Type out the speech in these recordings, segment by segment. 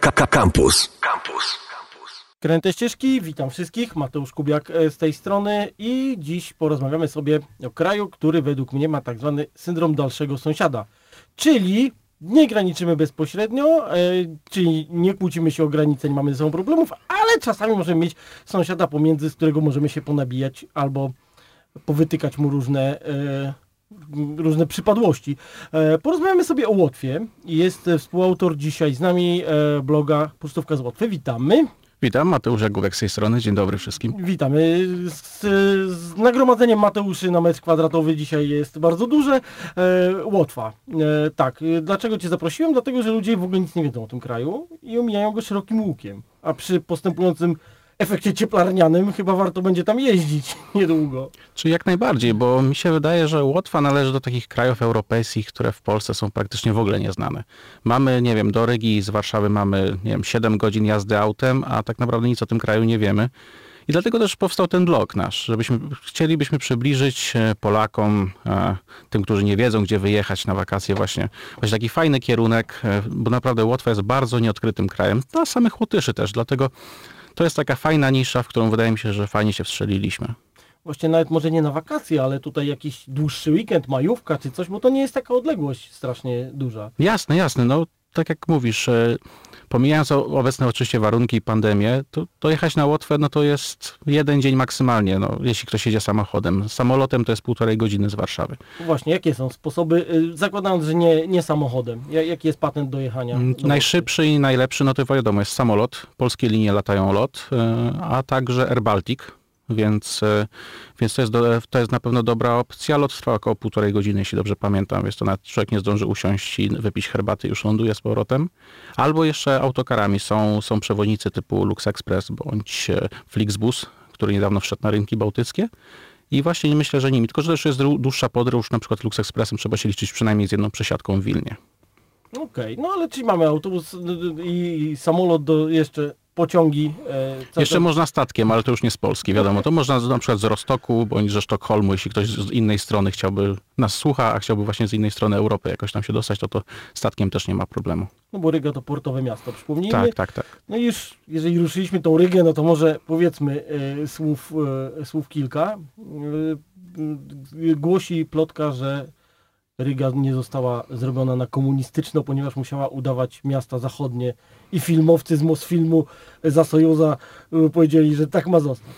Campus. Campus. Kręte ścieżki, witam wszystkich, Mateusz Kubiak e, z tej strony i dziś porozmawiamy sobie o kraju, który według mnie ma tak zwany syndrom dalszego sąsiada, czyli nie graniczymy bezpośrednio, e, czyli nie kłócimy się o granice, nie mamy ze sobą problemów, ale czasami możemy mieć sąsiada pomiędzy, z którego możemy się ponabijać albo powytykać mu różne, e, różne przypadłości. E, porozmawiamy sobie o Łotwie. Jest e, współautor dzisiaj z nami e, bloga Pusztówka z Łotwy. Witamy. Witam, Mateusz Jagówek z tej strony. Dzień dobry wszystkim. Witamy. Z, z nagromadzeniem Mateuszy na metr kwadratowy dzisiaj jest bardzo duże. E, Łotwa. E, tak, dlaczego Cię zaprosiłem? Dlatego, że ludzie w ogóle nic nie wiedzą o tym kraju i omijają go szerokim łukiem. A przy postępującym efekcie cieplarnianym chyba warto będzie tam jeździć niedługo. Czy jak najbardziej, bo mi się wydaje, że Łotwa należy do takich krajów europejskich, które w Polsce są praktycznie w ogóle nieznane. Mamy, nie wiem, do Rygi z Warszawy mamy, nie wiem, 7 godzin jazdy autem, a tak naprawdę nic o tym kraju nie wiemy. I dlatego też powstał ten blog nasz, żebyśmy chcielibyśmy przybliżyć e, Polakom, e, tym, którzy nie wiedzą, gdzie wyjechać na wakacje, właśnie, właśnie taki fajny kierunek, e, bo naprawdę Łotwa jest bardzo nieodkrytym krajem, dla samych Łotyszy też, dlatego to jest taka fajna nisza, w którą wydaje mi się, że fajnie się wstrzeliliśmy. Właściwie nawet może nie na wakacje, ale tutaj jakiś dłuższy weekend, majówka czy coś, bo to nie jest taka odległość strasznie duża. Jasne, jasne. No tak jak mówisz, e, pomijając obecne oczywiście warunki i pandemię, to, to jechać na Łotwę, no to jest jeden dzień maksymalnie, no, jeśli ktoś jedzie samochodem. Samolotem to jest półtorej godziny z Warszawy. Właśnie, jakie są sposoby, y, zakładając, że nie, nie samochodem, ja- jaki jest patent dojechania? Mm, do Najszybszy i najlepszy, no to wiadomo, jest samolot. Polskie linie latają lot, e, a także Air Baltic. Więc, e, więc to, jest do, to jest na pewno dobra opcja. Lot trwa około półtorej godziny, jeśli dobrze pamiętam. Więc to nawet człowiek nie zdąży usiąść i wypić herbaty, już ląduje z powrotem. Albo jeszcze autokarami są, są przewodnicy typu Lux Express bądź e, Flixbus, który niedawno wszedł na rynki bałtyckie. I właśnie myślę, że nimi. Tylko, że też jest dłu- dłuższa podróż, na przykład Lux Expressem trzeba się liczyć przynajmniej z jedną przesiadką w Wilnie. Okej, no ale czyli mamy autobus i samolot, do jeszcze pociągi. e, Jeszcze można statkiem, ale to już nie z Polski, wiadomo. To można na przykład z Rostoku bądź ze Sztokholmu, jeśli ktoś z innej strony chciałby, nas słucha, a chciałby właśnie z innej strony Europy jakoś tam się dostać, to to statkiem też nie ma problemu. No bo Ryga to portowe miasto, przypomnijmy. Tak, tak, tak. No i już, jeżeli ruszyliśmy tą Rygę, no to może powiedzmy e, słów, e, słów kilka. E, głosi plotka, że Ryga nie została zrobiona na komunistyczno, ponieważ musiała udawać miasta zachodnie i filmowcy z Mosfilmu za Sojuza e, powiedzieli, że tak ma zostać.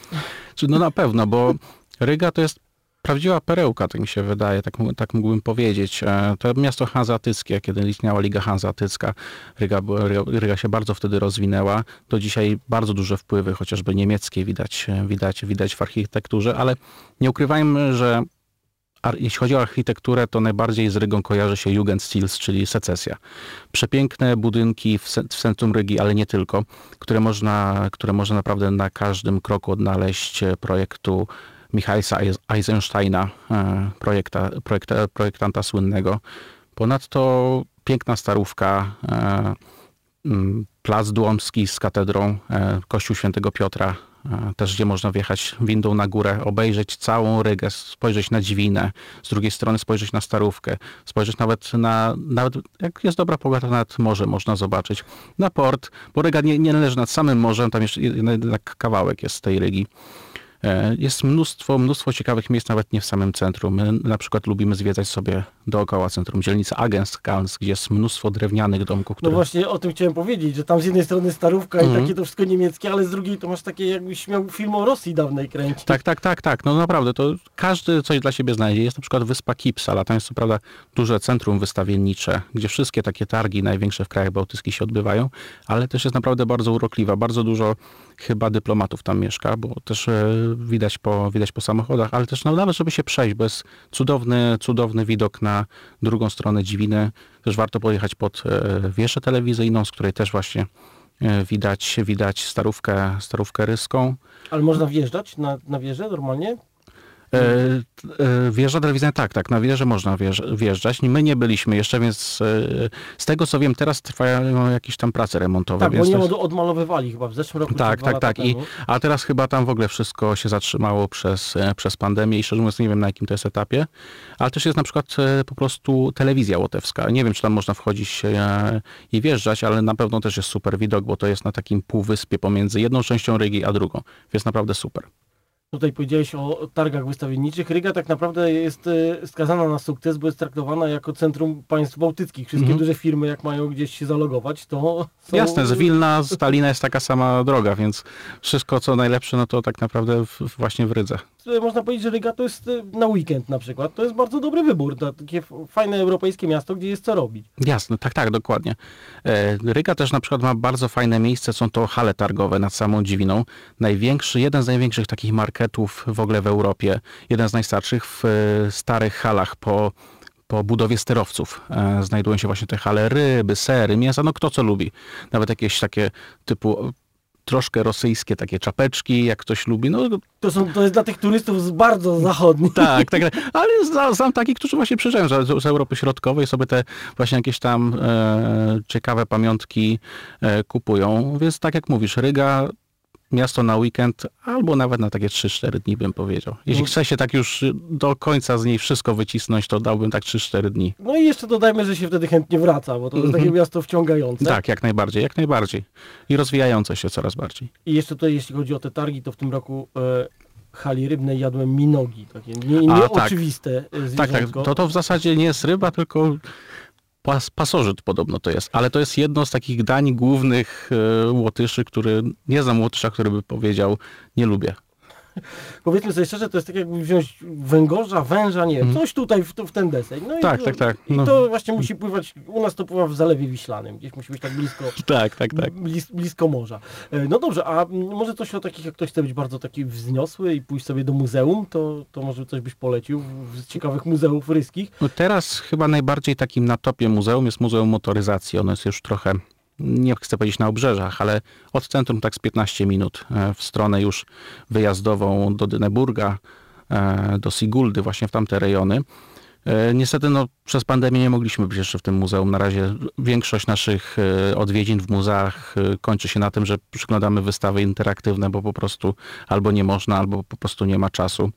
Czy no na pewno, bo Ryga to jest prawdziwa perełka, tak mi się wydaje, tak, tak mógłbym powiedzieć. E, To miasto hanzeatyckie, kiedy istniała Liga Hanzeatycka, Ryga, Ryga, się bardzo wtedy rozwinęła. Do dzisiaj bardzo duże wpływy, chociażby niemieckie widać, e, widać, widać w architekturze, ale nie ukrywajmy, że jeśli chodzi o architekturę, to najbardziej z Rygą kojarzy się Jugendstils, czyli secesja. Przepiękne budynki w, w centrum Rygi, ale nie tylko, które można, które można naprawdę na każdym kroku odnaleźć e, projektu Michaisa Eis- Eisensteina, e, projekta, projekta, projektanta słynnego. Ponadto piękna starówka, e, Plac Dłomski z katedrą, Kościół Świętego Piotra, też gdzie można wjechać windą na górę, obejrzeć całą Rygę, spojrzeć na Dźwinę, z drugiej strony spojrzeć na Starówkę, spojrzeć nawet na, nawet jak jest dobra pogoda, nawet morze można zobaczyć, na port, bo Ryga nie, nie leży nad samym morzem, tam jeszcze jednak kawałek jest z tej Rygi. E, Jest mnóstwo, mnóstwo ciekawych miejsc, nawet nie w samym centrum. My na przykład lubimy zwiedzać sobie dookoła centrum dzielnicy Agenskans, gdzie jest mnóstwo drewnianych domków, No które... właśnie o tym chciałem powiedzieć, że tam z jednej strony starówka i Mhm. takie to wszystko niemieckie, ale z drugiej to masz takie jakbyś miał film o Rosji dawnej kręcić. Tak, tak, tak, tak. No naprawdę, to każdy coś dla siebie znajdzie. Jest na przykład wyspa Kipsala, tam jest co prawda duże centrum wystawiennicze, gdzie wszystkie takie targi największe w krajach bałtyckich się odbywają, ale też jest naprawdę bardzo urokliwa. Bardzo dużo chyba dyplomatów tam mieszka, bo też e, widać po, widać po samochodach, ale też no, nawet żeby się przejść, bo jest cudowny, cudowny widok na drugą stronę Dziwiny. Też warto pojechać pod e, wieżę telewizyjną, z której też właśnie e, widać, widać starówkę, starówkę ryską. Ale można wjeżdżać na, na wieżę normalnie? E, e, wieża telewizyjna, tak, tak, na wieżę można wjeżdż- wjeżdżać. My nie byliśmy jeszcze, więc e, z tego co wiem, teraz trwają jakieś tam prace remontowe. Tak, bo więc nie to od, jest- odmalowywali chyba w zeszłym roku. Tak, tak, tak. I, a teraz chyba tam w ogóle wszystko się zatrzymało przez, przez pandemię i szczerze mówiąc nie wiem na jakim to jest etapie. Ale też jest na przykład po prostu telewizja łotewska. Nie wiem, czy tam można wchodzić i wjeżdżać, ale na pewno też jest super widok, bo to jest na takim półwyspie pomiędzy jedną częścią Rygi a drugą. Więc naprawdę super. Tutaj powiedziałeś o targach wystawienniczych. Ryga tak naprawdę jest e, skazana na sukces, bo jest traktowana jako centrum państw bałtyckich. Wszystkie Mhm. duże firmy, jak mają gdzieś się zalogować, to Jasne, z Wilna, z Talina jest taka sama droga, więc wszystko co najlepsze, no to tak naprawdę w, właśnie w Rydze. e, Można powiedzieć, że Ryga to jest e, na weekend na przykład. To jest bardzo dobry wybór. To takie fajne europejskie miasto, gdzie jest co robić. Jasne, tak, tak, dokładnie. E, Ryga też na przykład ma bardzo fajne miejsce, są to hale targowe nad samą Dziwiną. Największy, jeden z największych takich marketów w ogóle w Europie, jeden z najstarszych w starych halach po, po budowie sterowców. E, Znajdują się właśnie te hale ryby, sery, mięsa, no kto co lubi. Nawet jakieś takie typu e, troszkę rosyjskie takie czapeczki, jak ktoś lubi, no To, są, to jest dla tych turystów z bardzo zachodnich. tak, tak, tak. ale zna- znam takich, którzy właśnie przyjeżdżają z, z Europy Środkowej, sobie te właśnie jakieś tam e, ciekawe pamiątki e, kupują. Więc tak jak mówisz, Ryga, miasto na weekend, albo nawet na takie 3-4 dni bym powiedział. Jeśli No. chce się tak już do końca z niej wszystko wycisnąć, to dałbym tak 3-4 dni. No i jeszcze dodajmy, że się wtedy chętnie wraca, bo to jest takie Mhm. miasto wciągające. Tak, jak najbardziej, jak najbardziej. I rozwijające się coraz bardziej. I jeszcze tutaj, jeśli chodzi o te targi, to w tym roku e, hali rybnej jadłem minogi, takie nie, A, nieoczywiste e, Tak, tak. zwierzątko. To, to w zasadzie nie jest ryba, tylko pas, pasożyt podobno to jest. Ale to jest jedno z takich dań głównych e, Łotyszy, który nie znam Łotysza, który by powiedział, nie lubię. Powiedzmy sobie szczerze, to jest tak jakby wziąć węgorza, węża, nie wiem, Mhm. coś tutaj w, w ten deseń. No Tak, i, tak, tak. I No. to właśnie musi pływać, u nas to pływa w Zalewie Wiślanym, gdzieś musi być tak blisko, Tak, tak, tak. blis, blisko morza. E, No dobrze, a może coś o takich, jak ktoś chce być bardzo taki wzniosły i pójść sobie do muzeum, to, to może coś byś polecił z ciekawych muzeów ryskich. No teraz chyba najbardziej takim na topie muzeum jest Muzeum Motoryzacji. Ono jest już trochę, nie chcę powiedzieć na obrzeżach, ale od centrum tak z 15 minut e, w stronę już wyjazdową do Dyneburga, e, do Siguldy, właśnie w tamte rejony. E, Niestety no, przez pandemię nie mogliśmy być jeszcze w tym muzeum. Na razie większość naszych odwiedzin w muzeach kończy się na tym, że przyglądamy wystawy interaktywne, bo po prostu albo nie można, albo po prostu nie ma czasu.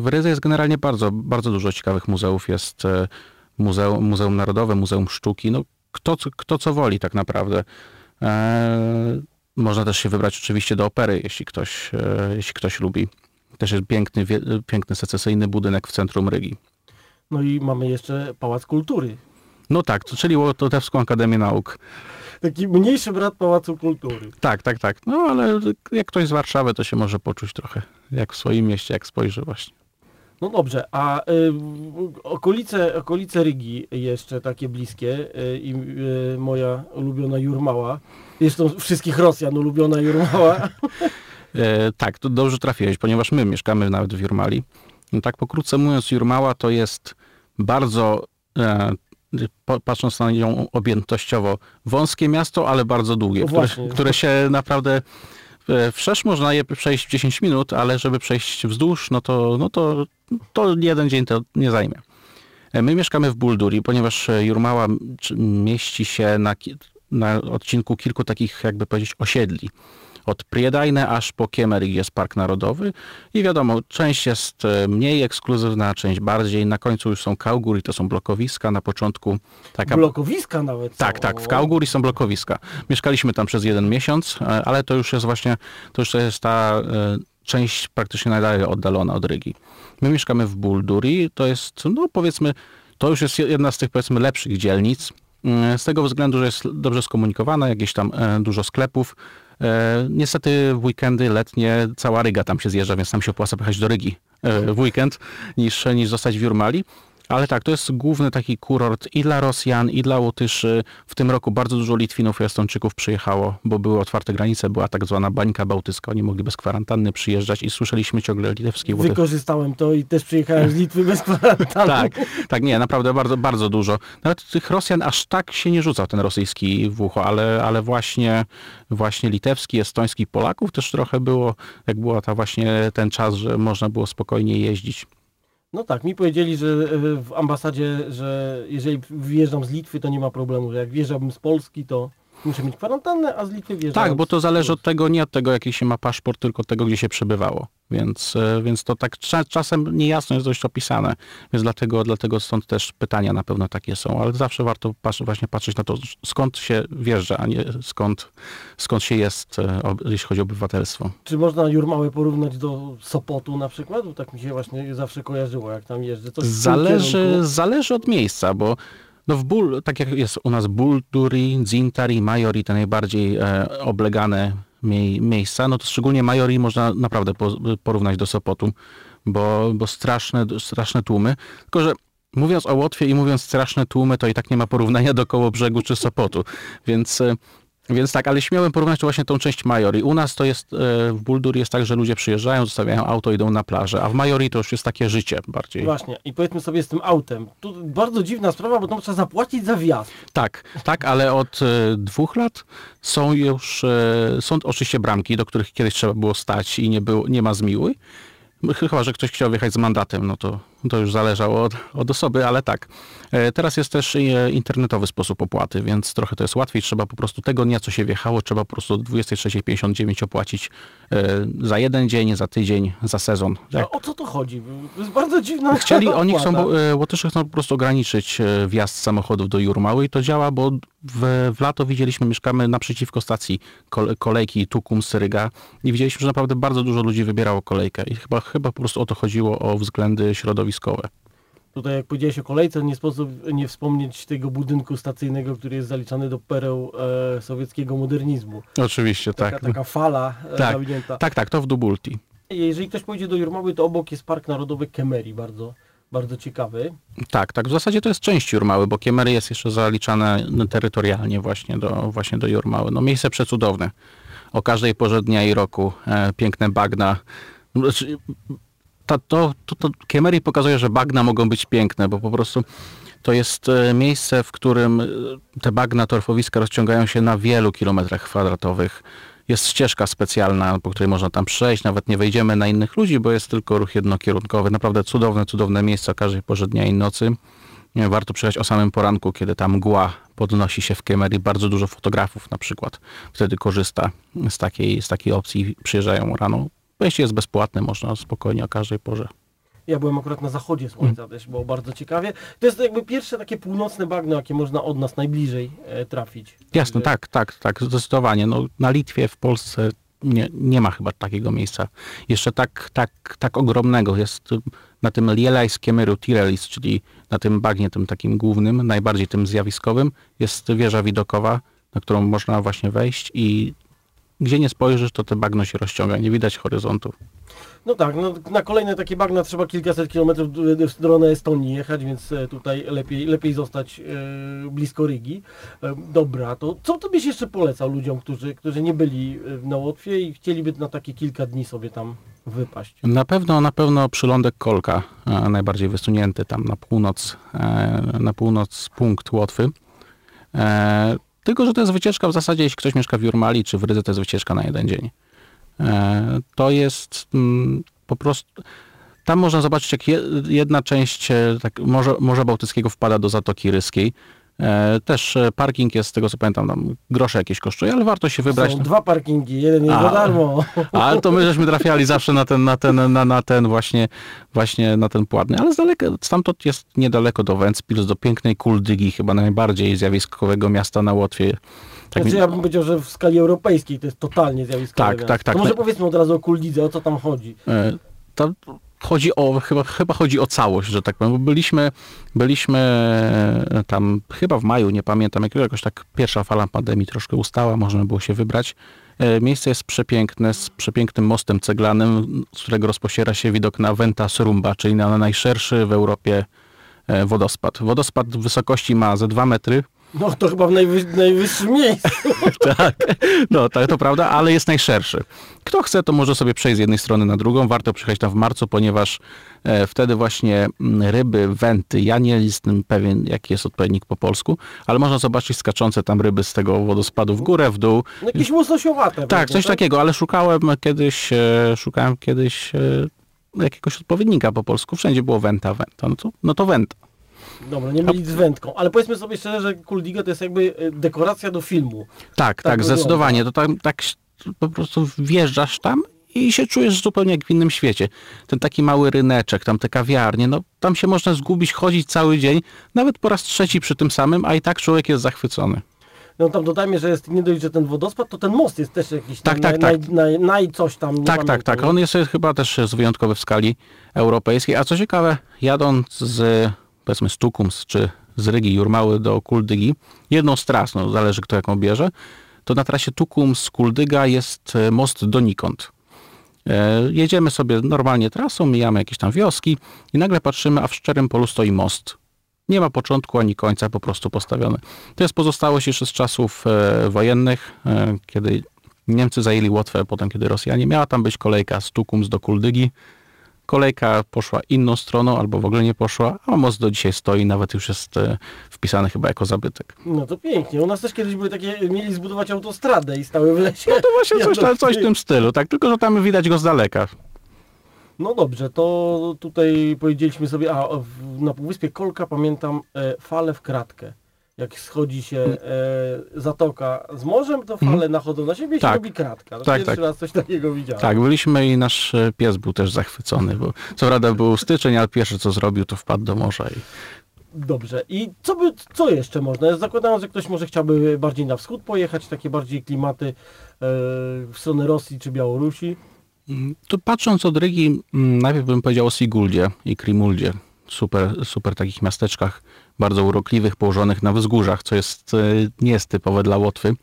W Rydze jest generalnie bardzo, bardzo dużo ciekawych muzeów. Jest Muzeum, Muzeum Narodowe, Muzeum Sztuki. No, kto, co- kto co woli tak naprawdę. E, Można też się wybrać oczywiście do opery, jeśli ktoś, e, jeśli ktoś lubi. Też jest piękny, piękny secesyjny budynek w centrum Rygi. No i mamy jeszcze Pałac Kultury. No tak, czyli Łotewską Akademię Nauk. Taki mniejszy brat Pałacu Kultury. Tak, tak, tak. No ale jak ktoś z Warszawy, to się może poczuć trochę jak w swoim mieście, jak spojrzy właśnie. No dobrze, a y, okolice, okolice Rygi jeszcze takie bliskie y, i y, moja ulubiona Jurmała, zresztą wszystkich Rosjan ulubiona Jurmała, E, tak, to dobrze trafiłeś, ponieważ my mieszkamy nawet w Jurmali. No tak pokrótce mówiąc, Jurmała to jest bardzo, e, patrząc na nią objętościowo, wąskie miasto, ale bardzo długie, No które, które się naprawdę wszerz można je przejść w 10 minut, ale żeby przejść wzdłuż, no to, no to, to jeden dzień to nie zajmie. E, My mieszkamy w Bulduri, ponieważ e, Jurmała mieści się na, na odcinku kilku takich, jakby powiedzieć, osiedli. Od Priedajne aż po Kiemery, gdzie jest Park Narodowy. I wiadomo, część jest e, mniej ekskluzywna, część bardziej. Na końcu już są Kauguri, to są blokowiska. Na początku taka... blokowiska nawet. Tak, tak, w Kauguri są blokowiska. Mieszkaliśmy tam przez jeden miesiąc, e, ale to już jest właśnie, to już jest ta e, część praktycznie najdalej oddalona od Rygi. My mieszkamy w Bulduri, to jest, no powiedzmy, to już jest jedna z tych powiedzmy lepszych dzielnic, mm, z tego względu, że jest dobrze skomunikowana, jakieś tam dużo sklepów. E, Niestety w weekendy letnie cała Ryga tam się zjeżdża, więc tam się opłaca pojechać do Rygi e, w weekend niż, niż zostać w Jurmali. Ale tak, to jest główny taki kurort i dla Rosjan, i dla Łotyszy. W tym roku bardzo dużo Litwinów i Estończyków przyjechało, bo były otwarte granice, była tak zwana bańka bałtycka. Oni mogli bez kwarantanny przyjeżdżać i słyszeliśmy ciągle litewski Łotysz. Wykorzystałem to i też przyjechałem z Litwy bez kwarantanny. Tak, tak, nie, naprawdę bardzo, bardzo dużo. Nawet tych Rosjan aż tak się nie rzucał ten rosyjski w ucho, ale, ale właśnie, właśnie litewski, estoński, Polaków też trochę było, jak była ta właśnie ten czas, że można było spokojnie jeździć. No tak, mi powiedzieli, że e, w ambasadzie, że jeżeli wyjeżdżam z Litwy, to nie ma problemu, że jak wjeżdżałbym z Polski, to muszę mieć kwarantannę, a z Litwy. Tak, bo to zależy od tego, nie od tego, jaki się ma paszport, tylko od tego, gdzie się przebywało. Więc, e, więc to tak cza, czasem niejasno jest dość opisane, więc dlatego, dlatego stąd też pytania na pewno takie są, ale zawsze warto właśnie patrzeć na to, skąd się wjeżdża, a nie skąd, skąd się jest, e, jeśli chodzi o obywatelstwo. Czy można Jurmałę porównać do Sopotu na przykład? Bo tak mi się właśnie zawsze kojarzyło, jak tam jeżdżę. Coś zależy, zależy od miejsca, bo no w ból, tak jak jest u nas Bulduri, Zintari, Majori, te najbardziej e, oblegane mie miejsca, no to szczególnie Majori można naprawdę po, porównać do Sopotu, bo, bo straszne, straszne tłumy. Tylko, że mówiąc o Łotwie i mówiąc straszne tłumy, to i tak nie ma porównania do koło brzegu czy Sopotu. Więc e, więc tak, ale śmiałem porównać właśnie tą część Majori. U nas to jest, e, w Buldur jest tak, że ludzie przyjeżdżają, zostawiają auto, idą na plażę, a w Majori to już jest takie życie bardziej. Właśnie, i powiedzmy sobie z tym autem. Tu bardzo dziwna sprawa, bo tam trzeba zapłacić za wjazd. Tak, tak, ale od e, dwóch lat są już, e, są oczywiście bramki, do których kiedyś trzeba było stać i nie, było, nie ma zmiłuj. Chyba, że ktoś chciał wjechać z mandatem, no to, to już zależało od, od osoby, ale tak. E, teraz jest też e, internetowy sposób opłaty, więc trochę to jest łatwiej. Trzeba po prostu tego dnia, co się wjechało, trzeba po prostu 23,59 opłacić e, za jeden dzień, za tydzień, za sezon. Tak? O co to chodzi? To jest bardzo dziwna Chcieli, oni chcą, Łotysze chcą po prostu ograniczyć wjazd samochodów do Jurmały i to działa, bo w, w lato widzieliśmy, mieszkamy naprzeciwko stacji kolejki Tukum, Syryga i widzieliśmy, że naprawdę bardzo dużo ludzi wybierało kolejkę i chyba, chyba po prostu o to chodziło, o względy środowiskowe. Tutaj jak powiedziałeś o kolejce, nie sposób nie wspomnieć tego budynku stacyjnego, który jest zaliczany do pereł e, sowieckiego modernizmu. Oczywiście, taka, tak. Taka fala e, tak, zawinięta. Tak, tak, to w Dubulti. Jeżeli ktoś pójdzie do Jurmały, to obok jest Park Narodowy Kemeri, bardzo, bardzo ciekawy. Tak, tak. W zasadzie to jest część Jurmały, bo Kiemery jest jeszcze zaliczane terytorialnie właśnie do, właśnie do Jurmały. No miejsce przecudowne. O każdej porze dnia i roku. E, piękne bagna. Znaczy, to, to, to, to Kiemery pokazuje, że bagna mogą być piękne, bo po prostu to jest e, miejsce, w którym e, te bagna torfowiska rozciągają się na wielu kilometrach kwadratowych. Jest ścieżka specjalna, po której można tam przejść, nawet nie wejdziemy na innych ludzi, bo jest tylko ruch jednokierunkowy. Naprawdę cudowne, cudowne miejsce każdej porze dnia i nocy. Warto przyjechać o samym poranku, kiedy tam mgła podnosi się w Kemery. Bardzo dużo fotografów na przykład wtedy korzysta z takiej, z takiej opcji. Przyjeżdżają rano Wejście jest bezpłatne, można spokojnie o każdej porze. Ja byłem akurat na zachodzie słońca mm. też, było bardzo ciekawie. To jest jakby pierwsze takie północne bagno, jakie można od nas najbliżej e, trafić. Jasne, tak, tak, tak, zdecydowanie. No, na Litwie, w Polsce nie, nie ma chyba takiego miejsca. Jeszcze tak, tak, tak ogromnego. Jest na tym Lielais Kemeru Tirelis, czyli na tym bagnie, tym takim głównym, najbardziej tym zjawiskowym, jest wieża widokowa, na którą można właśnie wejść i gdzie nie spojrzysz, to te bagno się rozciąga, nie widać horyzontu. No tak, no, na kolejne takie bagna trzeba kilkaset kilometrów w stronę Estonii jechać, więc e, tutaj lepiej, lepiej zostać e, blisko Rygi. E, dobra, to co to byś jeszcze polecał ludziom, którzy, którzy nie byli na Łotwie i chcieliby na takie kilka dni sobie tam wypaść? Na pewno, na pewno przylądek Kolka, e, najbardziej wysunięty tam na północ, na północ punkt Łotwy. Tylko, że to jest wycieczka w zasadzie, jeśli ktoś mieszka w Jurmali czy w Rydze, to jest wycieczka na jeden dzień. E, to jest mm, po prostu... Tam można zobaczyć, jak jedna część e, tak, Morza, Morza Bałtyckiego wpada do Zatoki Ryskiej. E, też e, parking jest, z tego co pamiętam, tam grosze jakieś kosztuje, ale warto się wybrać. Są dwa parkingi, jeden jest za darmo. Ale to my żeśmy trafiali zawsze na ten, na ten, na, na ten właśnie, właśnie na ten płatny. Ale z daleka, stamtąd jest niedaleko do Ventspils, do pięknej Kuldygi, chyba najbardziej zjawiskowego miasta na Łotwie. Tak znaczy, ja bym powiedział, że w skali europejskiej to jest totalnie zjawiskowe. Tak, tak, tak. To może powiedzmy od razu o Kuldidze, o co tam chodzi. E, chodzi o, chyba, chyba chodzi o całość, że tak powiem, bo byliśmy, byliśmy e, tam chyba w maju, nie pamiętam, jak jakoś tak pierwsza fala pandemii troszkę ustała, można było się wybrać. E, miejsce jest przepiękne, z przepięknym mostem ceglanym, z którego rozpościera się widok na Ventas Rumba, czyli na najszerszy w Europie e, wodospad. Wodospad wysokości ma ze 2 metry, No to chyba w najwy, najwyższym miejscu. tak, no tak, to prawda, ale jest najszerszy. Kto chce, to może sobie przejść z jednej strony na drugą. Warto przyjechać tam w marcu, ponieważ e, wtedy właśnie mm, ryby, węty, ja nie jestem pewien, jaki jest odpowiednik po polsku, ale można zobaczyć skaczące tam ryby z tego wodospadu w górę, w dół. No jakieś łososiowate. Tak, pewnie, coś takiego, ale szukałem kiedyś, e, szukałem kiedyś e, jakiegoś odpowiednika po polsku. Wszędzie było węta, węta. No to, no to węta. Dobra, nie mylić z wędką. Ale powiedzmy sobie szczerze, że Kuldiga to jest jakby e, dekoracja do filmu. Tak, Tak tak, zdecydowanie. To tam, tak po prostu wjeżdżasz tam i się czujesz zupełnie jak w innym świecie. Ten taki mały ryneczek, tam te kawiarnie, no tam się można zgubić, chodzić cały dzień, nawet po raz trzeci przy tym samym, a i tak człowiek jest zachwycony. No tam dodajmy, że jest nie dość, że ten wodospad, to ten most jest też jakiś Tak, tam tak, naj, tak. Naj, naj, naj coś tam. Tak, tak, tak. On jest chyba też jest wyjątkowy w skali europejskiej. A co ciekawe, jadąc z powiedzmy z Tukums czy z Rygi Jurmały do Kuldygi, jedną z tras, no zależy kto jaką bierze, to na trasie Tukums-Kuldyga jest e, most donikąd. E, Jedziemy sobie normalnie trasą, mijamy jakieś tam wioski i nagle patrzymy, a w szczerym polu stoi most. Nie ma początku ani końca, po prostu postawiony. To jest pozostałość jeszcze z czasów e, wojennych, kiedy Niemcy zajęli Łotwę, potem kiedy Rosjanie. Miała tam być kolejka z Tukums do Kuldygi. Kolejka poszła inną stroną, albo w ogóle nie poszła, a most do dzisiaj stoi, nawet już jest e, wpisany chyba jako zabytek. No to pięknie. U nas też kiedyś były takie, mieli zbudować autostradę i stały w lesie. No to właśnie coś, coś w tym stylu, tak? Tylko, że tam widać go z daleka. No dobrze, to tutaj powiedzieliśmy sobie, a na Półwyspie Kolka pamiętam e, fale w kratkę. Jak schodzi się e, zatoka z morzem, to fale nachodzą na siebie i się Tak. robi kratka. No, Tak, pierwszy tak. raz coś takiego widziałem. Tak, byliśmy i nasz e, pies był też zachwycony, bo co prawda był styczeń, ale pierwsze co zrobił, to wpadł do morza i Dobrze. I co, by, co jeszcze można? Ja zakładam, że ktoś może chciałby bardziej na wschód pojechać, takie bardziej klimaty e, w stronę Rosji czy Białorusi. Mm, Tu patrząc od Rygi, mm, najpierw bym powiedział o Siguldzie i Krimuldzie. Super, super takich miasteczkach, bardzo urokliwych, położonych na wzgórzach, co jest, e, nie jest typowe dla Łotwy.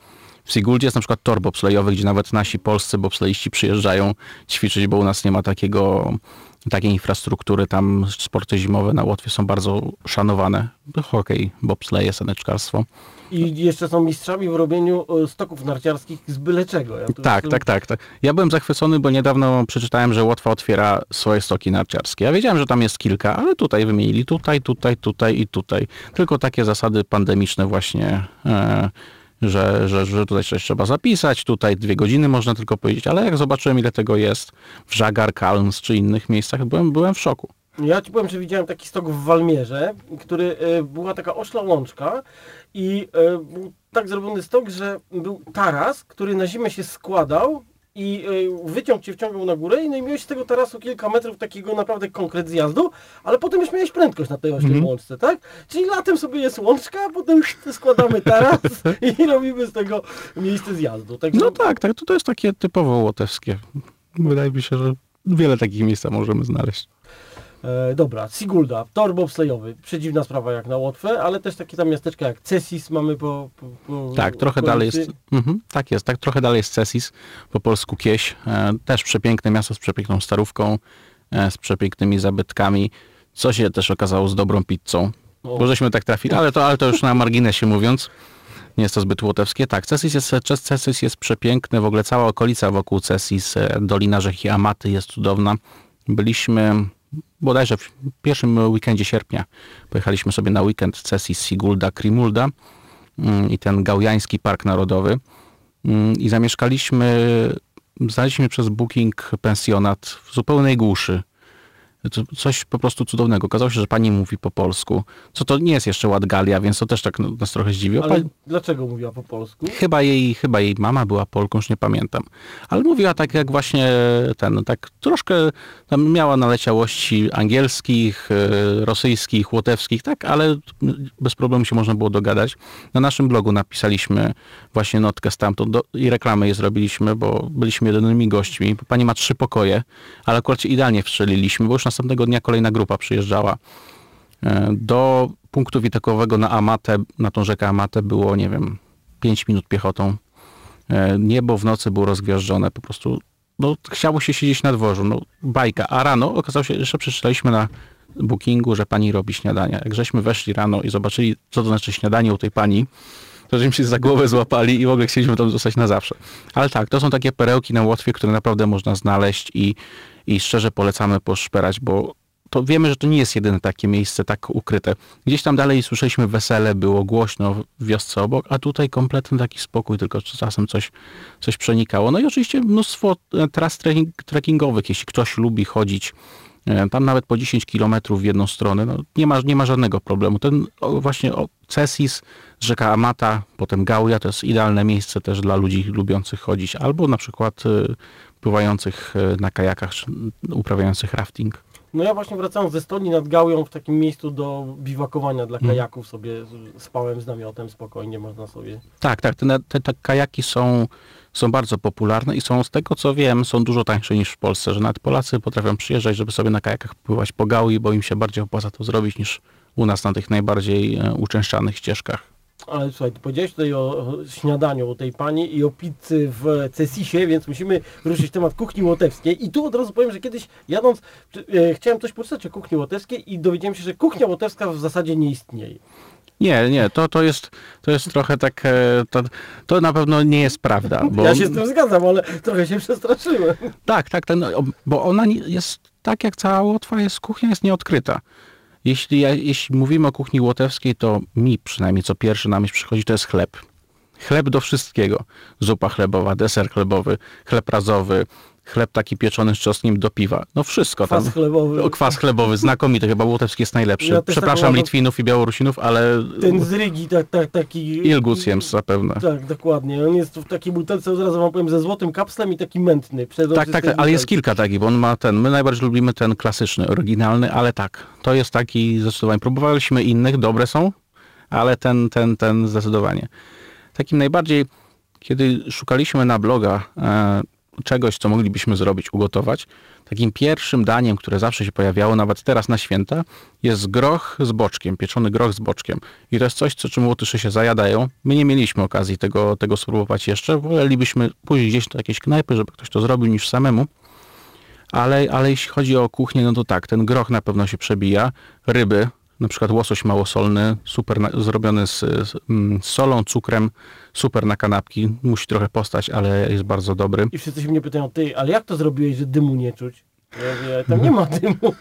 W Siguldzie jest na przykład tor bobslejowy, gdzie nawet nasi polscy bobsleiści przyjeżdżają ćwiczyć, bo u nas nie ma takiego, takiej infrastruktury. Tam sporty zimowe na Łotwie są bardzo szanowane. Hokej, bobsleje, saneczkarstwo. I jeszcze są mistrzami w robieniu e, stoków narciarskich z byle czego. Ja Tak, jestem- tak, tak, tak. Ja byłem zachwycony, bo niedawno przeczytałem, że Łotwa otwiera swoje stoki narciarskie. Ja wiedziałem, że tam jest kilka, ale tutaj wymienili tutaj, tutaj, tutaj i tutaj. Tylko takie zasady pandemiczne właśnie, e, że, że, że tutaj coś trzeba zapisać, tutaj dwie godziny można tylko powiedzieć, ale jak zobaczyłem ile tego jest w Żagar, Kalms czy innych miejscach, byłem, byłem w szoku. Ja ci powiem, że widziałem taki stok w Walmierze, który e, była taka ośla łączka i e, był tak zrobiony stok, że był taras, który na zimę się składał i e, wyciąg cię wciągał na górę i no i miałeś z tego tarasu kilka metrów takiego naprawdę konkret zjazdu, ale potem już miałeś prędkość na tej oślej łączce, tak? Czyli latem sobie jest łączka, a potem składamy taras i robimy z tego miejsce zjazdu. Także No tak, tak, to, to jest takie typowo łotewskie. Wydaje mi się, że wiele takich miejsc możemy znaleźć. E, dobra, Sigulda, tor bobslejowy, przedziwna sprawa jak na Łotwę, ale też takie tam miasteczka jak Cesis mamy po... po, po Tak, trochę okolicy. dalej jest. Mhm, tak jest, tak trochę dalej jest Cesis, po polsku Kieś. E, też przepiękne miasto z przepiękną starówką, e, z przepięknymi zabytkami. Co się też okazało z dobrą pizzą. O. Bo żeśmy tak trafili, ale to, ale to już na marginesie mówiąc. Nie jest to zbyt łotewskie. Tak, Cesis jest, Cesis jest przepiękny, w ogóle cała okolica wokół Cesis, e, Dolina Rzeki Amaty jest cudowna. Byliśmy bodajże w pierwszym weekendzie sierpnia. Pojechaliśmy sobie na weekend Cesis, Sigulda, Krimulda mm, i ten Gaujański Park Narodowy. Mm, I zamieszkaliśmy, znaleźliśmy przez booking pensjonat w zupełnej głuszy. To Coś po prostu cudownego. Okazało się, że pani mówi po polsku. Co to nie jest jeszcze Łatgalia, więc to też tak no, nas trochę zdziwiło. Ale Pani- dlaczego mówiła po polsku? Chyba jej, chyba jej mama była Polką, już nie pamiętam. Ale mówiła tak jak właśnie ten, tak troszkę tam miała naleciałości angielskich, e, rosyjskich, łotewskich, tak, ale bez problemu się można było dogadać. Na naszym blogu napisaliśmy właśnie notkę stamtąd do, i reklamę je zrobiliśmy, bo byliśmy jedynymi gośćmi. Pani ma trzy pokoje, ale akurat idealnie wstrzeliliśmy, bo już następnego dnia kolejna grupa przyjeżdżała. E, Do punktu widokowego na Amatę, na tą rzekę Amatę było, nie wiem, 5 minut piechotą. E, Niebo w nocy było rozgwiażdżone, po prostu no, chciało się siedzieć na dworzu, no bajka. A rano okazało się, jeszcze przeczytaliśmy na bookingu, że pani robi śniadania. Jak żeśmy weszli rano i zobaczyli, co to znaczy śniadanie u tej pani, żeśmy się za głowę złapali i w ogóle chcieliśmy tam zostać na zawsze. Ale tak, to są takie perełki na Łotwie, które naprawdę można znaleźć i, i szczerze polecamy poszperać, bo to wiemy, że to nie jest jedyne takie miejsce tak ukryte. Gdzieś tam dalej słyszeliśmy wesele, było głośno w wiosce obok, a tutaj kompletny taki spokój, tylko czasem coś, coś przenikało. No i oczywiście mnóstwo e, tras trekkingowych, jeśli ktoś lubi chodzić e, tam nawet po 10 km w jedną stronę, no nie, ma, nie ma żadnego problemu. Ten właśnie Cesis, rzeka Amata, potem Gauja to jest idealne miejsce też dla ludzi lubiących chodzić, albo na przykład y, pływających na kajakach, uprawiających rafting. No ja właśnie wracałem ze Estonii nad Gałją w takim miejscu do biwakowania dla Mhm. kajaków sobie spałem z namiotem, spokojnie można sobie. Tak, tak, te, te, te kajaki są, są bardzo popularne i są z tego co wiem, są dużo tańsze niż w Polsce, że nawet Polacy potrafią przyjeżdżać, żeby sobie na kajakach pływać po Gaui, bo im się bardziej opłaca to zrobić niż u nas na tych najbardziej e, uczęszczanych ścieżkach. Ale słuchaj, ty powiedziałeś tutaj o śniadaniu u tej pani i o pizzy w Cesisie, więc musimy ruszyć temat kuchni łotewskiej. I tu od razu powiem, że kiedyś jadąc, e, chciałem coś poczytać o kuchni łotewskiej i dowiedziałem się, że kuchnia łotewska w zasadzie nie istnieje. Nie, nie, to, to, jest, to jest trochę tak, e, to, to na pewno nie jest prawda. Bo... Ja się z tym zgadzam, ale trochę się przestraszyłem. Tak, tak, ten, bo ona jest, tak jak cała Łotwa jest, kuchnia jest nieodkryta. Jeśli, ja- jeśli mówimy o kuchni łotewskiej, to mi przynajmniej co pierwszy na myśl przychodzi, to jest chleb. Chleb do wszystkiego. Zupa chlebowa, deser chlebowy, chleb razowy, chleb taki pieczony z czosnkiem do piwa. No wszystko Kwas tam. chlebowy. Kwas chlebowy, znakomity, chyba łotewski jest najlepszy. Ja też Przepraszam taką- Litwinów i Białorusinów, ale Ten z Rygi, tak, tak, taki... Ilguciems zapewne. Tak, dokładnie. On jest w takiej butelce, od razu wam powiem, ze złotym kapslem i taki mętny. Tak, tak, tak, ale jest kilka takich, bo on ma ten, my najbardziej lubimy ten klasyczny, oryginalny, ale tak, to jest taki zdecydowanie. Próbowaliśmy innych, dobre są, ale ten, ten, ten zdecydowanie. Takim najbardziej, kiedy szukaliśmy na bloga e, czegoś, co moglibyśmy zrobić, ugotować, takim pierwszym daniem, które zawsze się pojawiało, nawet teraz na święta, jest groch z boczkiem, pieczony groch z boczkiem. I to jest coś, co czym Łotysze się zajadają. My nie mieliśmy okazji tego, tego spróbować jeszcze. Wolelibyśmy pójść gdzieś do jakiejś knajpy, żeby ktoś to zrobił, niż samemu. Ale, ale jeśli chodzi o kuchnię, no to tak, ten groch na pewno się przebija. Ryby, na przykład łosoś małosolny, super na, zrobiony z, z, mm, z solą, cukrem, super na kanapki. Musi trochę postać, ale jest bardzo dobry. I wszyscy się mnie pytają, ty, ale jak to zrobiłeś, że dymu nie czuć? Ja mówię, tam nie ma dymu.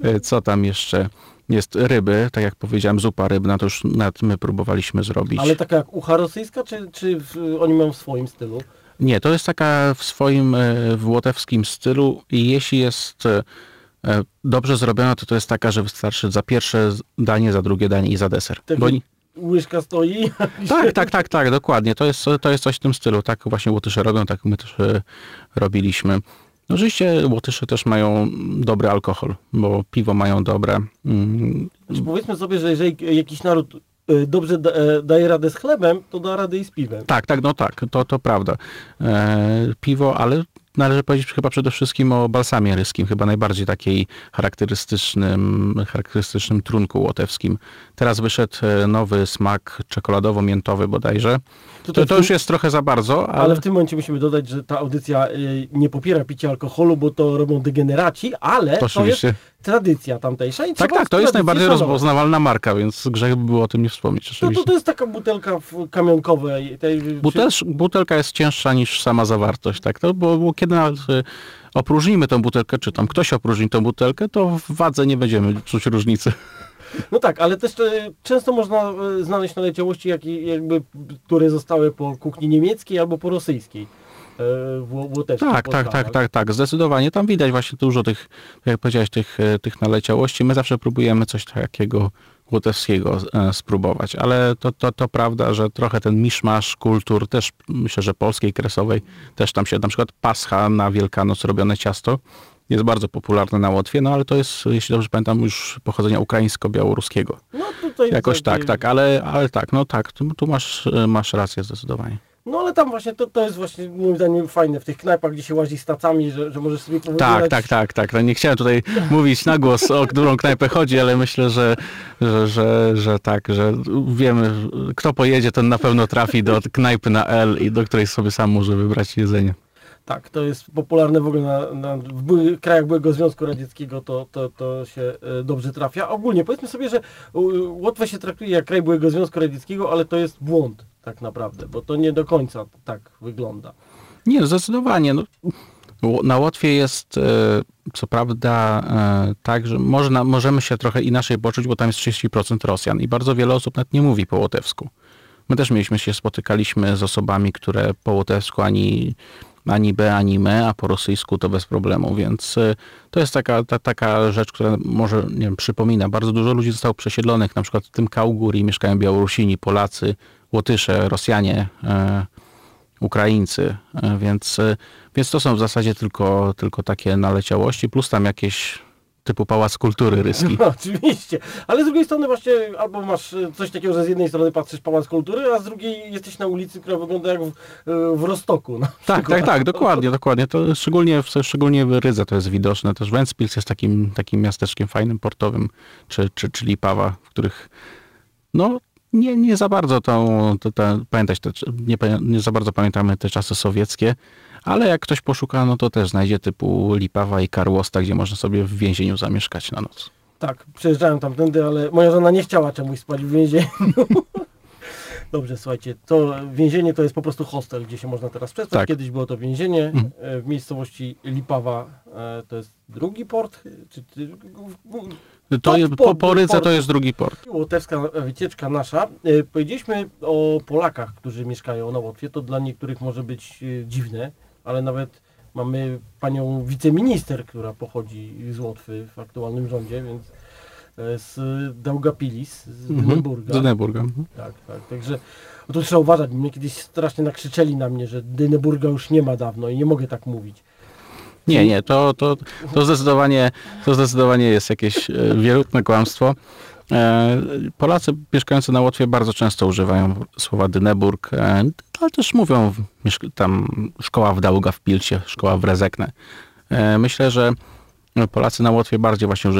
E, Co tam jeszcze? Jest ryby, tak jak powiedziałem, zupa rybna, to już nawet my próbowaliśmy zrobić. Ale taka jak ucha rosyjska, czy, czy w, oni mają w swoim stylu? Nie, to jest taka w swoim e, w łotewskim stylu i jeśli jest e, dobrze zrobiona, to to jest taka, że wystarczy za pierwsze danie, za drugie danie i za deser. Taki Bo, Łyżka stoi. tak, tak, tak, tak, dokładnie. To jest, to jest coś w tym stylu. Tak właśnie Łotysze robią, tak my też e, robiliśmy. No, Oczywiście Łotysze też mają dobry alkohol, bo piwo mają dobre. Mm, Znaczy, powiedzmy sobie, że jeżeli jakiś naród y, dobrze da, e, daje radę z chlebem, to da radę i z piwem. Tak, tak, no tak, to, to prawda. E, piwo, ale należy powiedzieć chyba przede wszystkim o balsamie ryskim, chyba najbardziej takiej charakterystycznym, charakterystycznym trunku łotewskim. Teraz wyszedł e, nowy smak czekoladowo-miętowy bodajże. Tutaj To, to w już jest trochę za bardzo, ale, Ale w tym momencie musimy dodać, że ta audycja y, nie popiera picia alkoholu, bo to robią degeneraci, ale to to jest tradycja tamtejsza. I Tak, tak, to jest najbardziej szanować. rozpoznawalna marka, więc grzech by było o tym nie wspomnieć. To, to, to jest taka butelka w kamionkowej. Tej, Butel, butelka jest cięższa niż sama zawartość, tak? To, bo, bo kiedy y, opróżnimy tą butelkę, czy tam ktoś opróżni tą butelkę, to w wadze nie będziemy czuć różnicy. No tak, ale też e, często można e, znaleźć naleciałości, jak, jakby, które zostały po kuchni niemieckiej albo po rosyjskiej. e, Tak, tak, tak, tak, tak, zdecydowanie. Tam widać właśnie dużo tych, tak jak powiedziałeś, tych, e, tych naleciałości. My zawsze próbujemy coś takiego łotewskiego e, spróbować, ale to, to, to prawda, że trochę ten miszmasz kultur, też myślę, że polskiej, kresowej, też tam się, na przykład pascha na Wielkanoc robione ciasto jest bardzo popularne na Łotwie, no ale to jest, jeśli dobrze pamiętam, już pochodzenia ukraińsko-białoruskiego. No tutaj Jakoś tutaj- tak, tak, ale, ale tak, no tak, tu, tu masz, e, masz rację zdecydowanie. No ale tam właśnie to, to jest właśnie moim zdaniem fajne w tych knajpach, gdzie się łazi z tacami, że, że możesz sobie powybierać. Tak, tak, tak, tak. No nie chciałem tutaj mówić na głos, o którą knajpę chodzi, ale myślę, że, że, że, że tak, że wiemy, kto pojedzie, ten na pewno trafi do knajpy na L i do której sobie sam może wybrać jedzenie. Tak, to jest popularne w ogóle na, na, w były, krajach byłego Związku Radzieckiego, to, to, to się e, dobrze trafia. Ogólnie powiedzmy sobie, że Łotwę się traktuje jak kraj byłego Związku Radzieckiego, ale to jest błąd tak naprawdę, bo to nie do końca tak wygląda. Nie, no zdecydowanie. No, na Łotwie jest e, co prawda e, tak, że można, możemy się trochę inaczej poczuć, bo tam jest 30% Rosjan i bardzo wiele osób nawet nie mówi po łotewsku. My też mieliśmy się, spotykaliśmy z osobami, które po łotewsku ani, ani B, ani me, a po rosyjsku to bez problemu, więc e, to jest taka, ta, taka rzecz, która może, nie wiem, przypomina. Bardzo dużo ludzi zostało przesiedlonych, na przykład w tym Kauguri mieszkają Białorusini, Polacy, Łotysze, Rosjanie, Ukraińcy, e, więc, e, więc to są w zasadzie tylko, tylko takie naleciałości, plus tam jakieś typu Pałac Kultury Ryski. No, oczywiście, ale z drugiej strony właśnie albo masz e, coś takiego, że z jednej strony patrzysz Pałac Kultury, a z drugiej jesteś na ulicy, która wygląda jak w, w Rostoku. tak, tak, tak, dokładnie, dokładnie. To szczególnie, szczególnie w Rydze to jest widoczne. Też Ventspils jest takim, takim miasteczkiem fajnym, portowym, czy, czy, czy Lipawa, w których no, nie, nie za bardzo tą, to, to, pamiętać, te, nie, nie za bardzo pamiętamy te czasy sowieckie, ale jak ktoś poszuka, no to też znajdzie typu Lipawa i Karłosta, gdzie można sobie w więzieniu zamieszkać na noc. Tak, przejeżdżałem tamtędy, ale moja żona nie chciała czemuś spać w więzieniu. Dobrze, słuchajcie, to więzienie to jest po prostu hostel, gdzie się można teraz przespać. Tak. Kiedyś było to więzienie mhm. E, w miejscowości Lipawa. E, to jest drugi port? Czy, to jest, po, po Rydze to jest drugi port. Łotewska wycieczka nasza. E, powiedzieliśmy o Polakach, którzy mieszkają na Łotwie. To dla niektórych może być dziwne, ale nawet mamy panią wiceminister, która pochodzi z Łotwy w aktualnym rządzie, więc E, z Daugapilis, z mhm. Dyneburga. Z Dyneburga. Mhm. Tak, tak. Także no to trzeba uważać. Mnie kiedyś strasznie nakrzyczeli na mnie, że Dyneburga już nie ma dawno i nie mogę tak mówić. Nie, nie, to, to, to, zdecydowanie, to zdecydowanie jest jakieś e, wierutne kłamstwo. E, Polacy mieszkający na Łotwie bardzo często używają słowa Dyneburg, ale też mówią tam szkoła w Dauga w Pilcie, szkoła w Rezekne. Myślę, że Polacy na Łotwie bardziej właśnie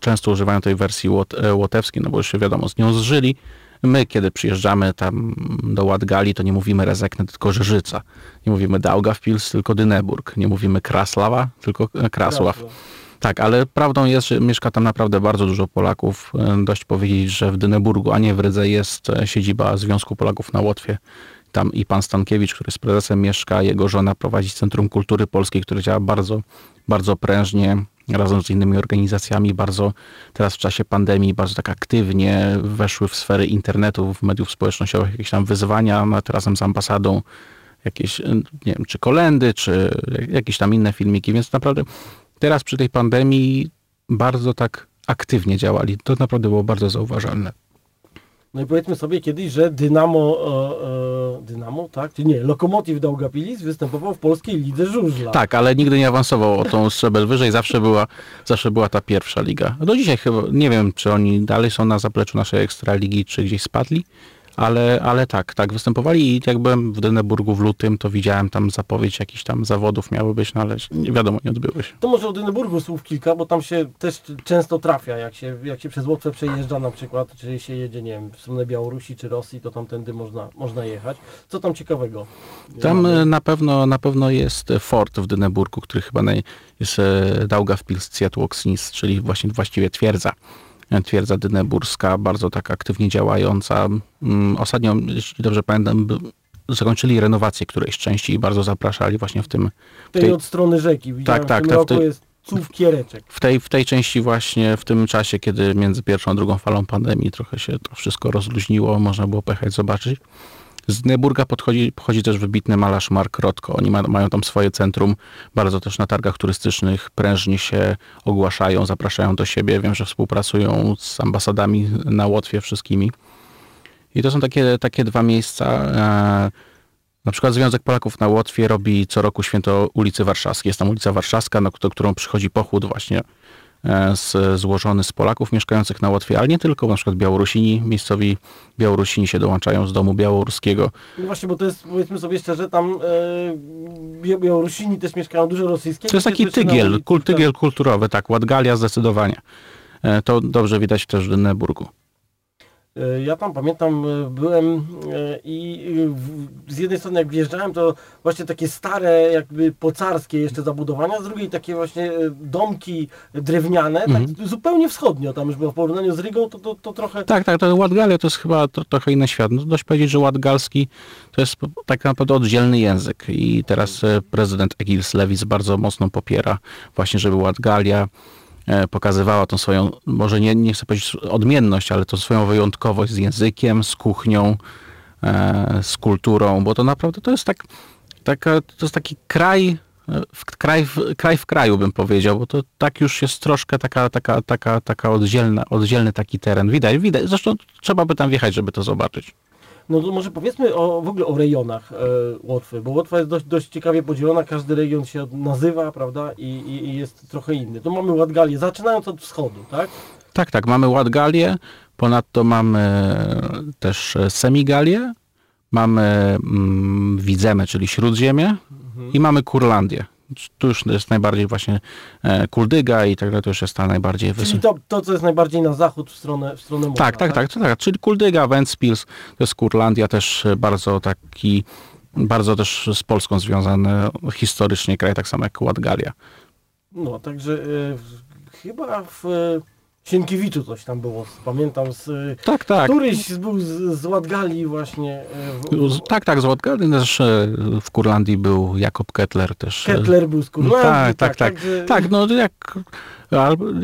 często używają tej wersji łot, e, łotewskiej, no bo już się wiadomo, z nią zżyli. My, kiedy przyjeżdżamy tam do Ładgali, to nie mówimy Rezekne, tylko Rzeżyca. Nie mówimy Daugavpils, tylko Dyneburg. Nie mówimy Kraslawa, tylko e, Krasław. Tak, ale prawdą jest, że mieszka tam naprawdę bardzo dużo Polaków. E, dość powiedzieć, że w Dyneburgu, a nie w Rydze jest siedziba Związku Polaków na Łotwie. Tam i pan Stankiewicz, który z prezesem mieszka, jego żona prowadzi Centrum Kultury Polskiej, które działa bardzo, bardzo prężnie, razem z innymi organizacjami, bardzo teraz w czasie pandemii, bardzo tak aktywnie weszły w sfery internetu, w mediów społecznościowych, jakieś tam wyzwania, nawet razem z ambasadą, jakieś, nie wiem, czy kolendy, czy jakieś tam inne filmiki, więc naprawdę teraz przy tej pandemii bardzo tak aktywnie działali. To naprawdę było bardzo zauważalne. No i powiedzmy sobie kiedyś, że Dynamo, e, e, Dynamo, tak? Czy nie, Lokomotiv Daugapilis występował w polskiej lidze żużla. Tak, ale nigdy nie awansował o tą szczebel wyżej, zawsze była, zawsze była ta pierwsza liga. Do dzisiaj chyba, nie wiem, czy oni dalej są na zapleczu naszej ekstraligi, czy gdzieś spadli, ale, ale tak, tak, występowali i jak byłem w Dyneburgu w lutym, to widziałem tam zapowiedź jakichś tam zawodów miały być, no ale nie wiadomo, nie odbyły się. To może o Dyneburgu słów kilka, bo tam się też często trafia, jak się, jak się przez Łotwę przejeżdża na przykład, czy się jedzie, nie wiem, w stronę Białorusi czy Rosji, to tamtędy można, można jechać. Co tam ciekawego? Tam e, na pewno, na pewno jest fort w Dyneburgu, który chyba naj, jest e, Daugavpils Zietłoksnis, czyli właśnie właściwie twierdza twierdza dyneburska, bardzo tak aktywnie działająca. Mm, ostatnio, jeśli dobrze pamiętam, zakończyli renowację którejś części i bardzo zapraszali właśnie w tym... W tej, tej od strony rzeki. Widziałem, tak, tak. W tym tak, roku tej, jest ców kiereczek. W tej, w tej części właśnie, w tym czasie, kiedy między pierwszą a drugą falą pandemii trochę się to wszystko rozluźniło, można było pojechać zobaczyć. Z Neburga podchodzi, pochodzi też wybitny malarz Mark Rotko. Oni ma, mają tam swoje centrum, bardzo też na targach turystycznych prężnie się ogłaszają, zapraszają do siebie. Wiem, że współpracują z ambasadami na Łotwie wszystkimi. I to są takie, takie dwa miejsca. E, na przykład Związek Polaków na Łotwie robi co roku święto ulicy Warszawskiej. Jest tam ulica Warszawska, na którą przychodzi pochód właśnie z, złożony z Polaków mieszkających na Łotwie, ale nie tylko, na przykład Białorusini, miejscowi Białorusini się dołączają z domu białoruskiego. No właśnie, bo to jest, powiedzmy sobie szczerze, tam e, Białorusini też mieszkają dużo rosyjskiego. To jest taki tygiel, kul, tygiel kulturowy, tak, Łatgalia zdecydowanie. E, to dobrze widać też w Dynneburgu. E, ja tam pamiętam, e, byłem e, i z jednej strony jak wjeżdżałem, to właśnie takie stare, jakby pocarskie jeszcze zabudowania, z drugiej takie właśnie domki drewniane, tak mhm. zupełnie wschodnio tam już było w porównaniu z Rygą, to, to, to trochę... Tak, tak, to Ładgalia to jest chyba to, trochę inny świat. No, dość powiedzieć, że Ładgalski to jest tak naprawdę oddzielny język i teraz prezydent Egils Lewis bardzo mocno popiera właśnie, żeby Ładgalia pokazywała tą swoją, może nie, nie chcę powiedzieć odmienność, ale tą swoją wyjątkowość z językiem, z kuchnią, e, z kulturą, bo to naprawdę to jest tak, taka, to jest taki kraj, e, w, kraj, w, kraj w kraju bym powiedział, bo to tak już jest troszkę taka, taka, taka, taka oddzielna, oddzielny taki teren. Widać, widać, zresztą trzeba by tam wjechać, żeby to zobaczyć. No to może powiedzmy o, w ogóle o rejonach e, Łotwy, bo Łotwa jest dość, dość ciekawie podzielona, każdy region się nazywa, prawda, i, i, i jest trochę inny. Tu mamy Ładgalię, zaczynając od wschodu, tak? Tak, tak, mamy Ładgalię, ponadto mamy też Semigalię, mamy mm, Widzemę, czyli Śródziemie mhm. i mamy Kurlandię tu już jest najbardziej właśnie e, Kuldyga i tak dalej, to już jest ta najbardziej wysoka. Czyli to, to, co jest najbardziej na zachód, w stronę, w stronę morza, tak, tak, tak, tak, tak, czyli Kuldyga, Ventspils, to jest Kurlandia, też bardzo taki, bardzo też z Polską związany historycznie kraj, tak samo jak Ładgalia. No, także y, chyba w Sienkiewiczu coś tam było, pamiętam z... Tak, tak. Któryś był z, z Ładgali właśnie. E, w, w... Tak, tak, z Ładgali też e, w Kurlandii był Jakob Kettler też. E, Kettler był z Kurlandii. Tak, tak, tak. Tak, tak, tak no jak...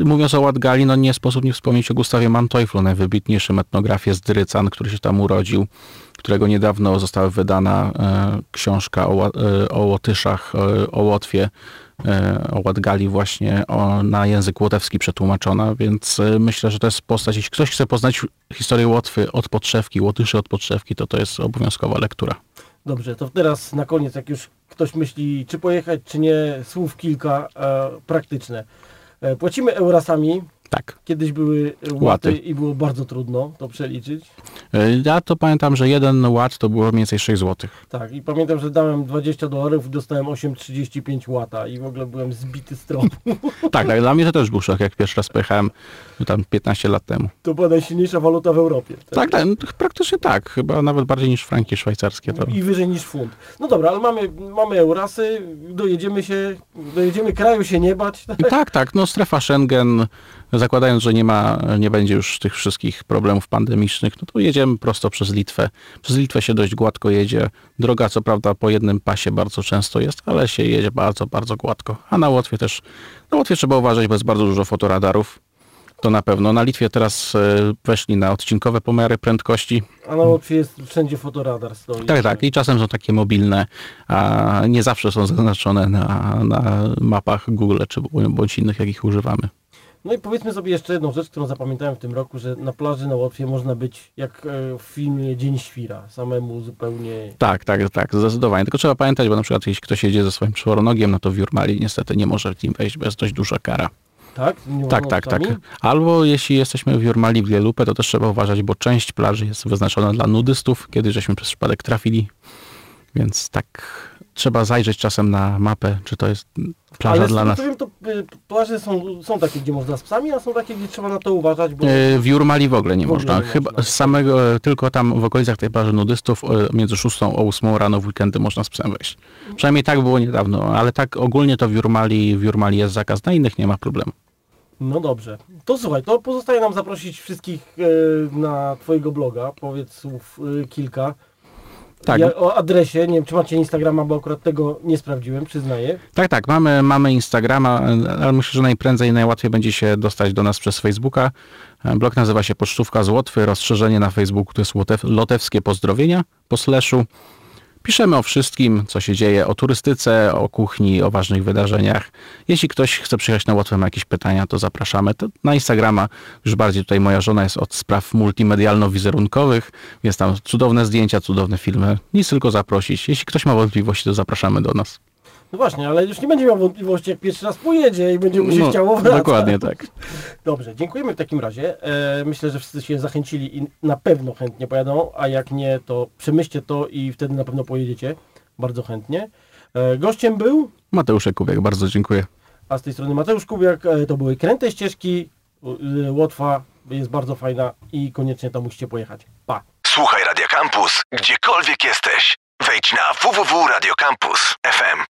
Mówiąc o Ładgali, no nie sposób nie wspomnieć o Gustawie Manteufflu, najwybitniejszym etnografie z Drycan, który się tam urodził, którego niedawno została wydana książka o, o Łotyszach, o Łotwie E, o Ładgali właśnie o, na język łotewski przetłumaczona, więc e, myślę, że to jest postać, jeśli ktoś chce poznać historię Łotwy od podszewki, Łotyszy od podszewki, to to jest obowiązkowa lektura. Dobrze, to teraz na koniec, jak już ktoś myśli, czy pojechać, czy nie, słów kilka e, praktyczne. E, płacimy eurasami, tak. Kiedyś były łaty, łaty, i było bardzo trudno to przeliczyć. E, ja to pamiętam, że jeden łat to było mniej więcej 6 zł. Tak, i pamiętam, że dałem 20 dolarów i dostałem 8,35 łata i w ogóle byłem zbity z tropu. tak, tak, dla mnie to też był szok, jak pierwszy raz pojechałem no tam 15 lat temu. To była najsilniejsza waluta w Europie. Tak, tak, tak praktycznie tak, chyba nawet bardziej niż franki szwajcarskie. To... I wyżej niż funt. No dobra, ale mamy, mamy Eurasy, dojedziemy się, dojedziemy kraju się nie bać. Tak, tak no strefa Schengen, zakładając, że nie ma, nie będzie już tych wszystkich problemów pandemicznych, no to jedziemy prosto przez Litwę. Przez Litwę się dość gładko jedzie. Droga co prawda po jednym pasie bardzo często jest, ale się jedzie bardzo, bardzo gładko. A na Łotwie też, na Łotwie trzeba uważać, bo jest bardzo dużo fotoradarów. To na pewno. Na Litwie teraz e, weszli na odcinkowe pomiary prędkości. A na Łotwie jest wszędzie fotoradar stoi. Tak, tak. I czasem są takie mobilne, a nie zawsze są zaznaczone na, na mapach Google czy bądź innych, jakich używamy. No i powiedzmy sobie jeszcze jedną rzecz, którą zapamiętałem w tym roku, że na plaży na Łotwie można być jak e, w filmie Dzień Świra, samemu zupełnie... Tak, tak, tak, zdecydowanie. Tylko trzeba pamiętać, bo na przykład jeśli ktoś jedzie ze swoim czworonogiem, no to w Jurmali niestety nie może w nim wejść, bo jest dość duża kara. Tak? tak, tak, tak. Albo jeśli jesteśmy w Jurmali w Lielupę, to też trzeba uważać, bo część plaży jest wyznaczona dla nudystów, kiedy żeśmy przez przypadek trafili. Więc tak trzeba zajrzeć czasem na mapę, czy to jest plaża Ale dla nas. Ale to y, plaże są, są takie, gdzie można z psami, a są takie, gdzie trzeba na to uważać. Bo... E, w Jurmali w ogóle nie w można. Nie Chyba z samego, e, tylko tam w okolicach tej plaży nudystów między 6 a 8 rano w weekendy można z psem wejść. Przynajmniej tak było niedawno, ale tak ogólnie to w Jurmali, w Jurmali jest zakaz, na innych nie ma problemu. No dobrze. To słuchaj, to pozostaje nam zaprosić wszystkich na Twojego bloga. Powiedz słów kilka. Tak. Ja, o adresie, nie wiem czy macie Instagrama, bo akurat tego nie sprawdziłem, przyznaję. Tak, tak, mamy, mamy Instagrama, ale myślę, że najprędzej, najłatwiej będzie się dostać do nas przez Facebooka. Blog nazywa się Pocztówka z Łotwy, rozszerzenie na Facebooku to jest Lotewskie Pozdrowienia po slashu. Piszemy o wszystkim, co się dzieje, o turystyce, o kuchni, o ważnych wydarzeniach. Jeśli ktoś chce przyjechać na Łotwę, ma jakieś pytania, to zapraszamy. To na Instagrama już bardziej tutaj moja żona jest od spraw multimedialno-wizerunkowych, więc tam cudowne zdjęcia, cudowne filmy. Nic tylko zaprosić. Jeśli ktoś ma wątpliwości, to zapraszamy do nas. No właśnie, ale już nie będzie miał wątpliwości, jak pierwszy raz pojedzie i będzie mu się No, chciało wracać. dokładnie tak. Dobrze, dziękujemy w takim razie. E, myślę, że wszyscy się zachęcili i na pewno chętnie pojadą, a jak nie, to przemyślcie to i wtedy na pewno pojedziecie. Bardzo chętnie. E, gościem był, Mateusz Jakubiak, bardzo dziękuję. a z tej strony Mateusz Kubiak. E, to były kręte ścieżki. E, Łotwa jest bardzo fajna i koniecznie tam musicie pojechać. Pa! Słuchaj Radio Campus, gdziekolwiek jesteś. Wejdź na www.radiocampus.fm.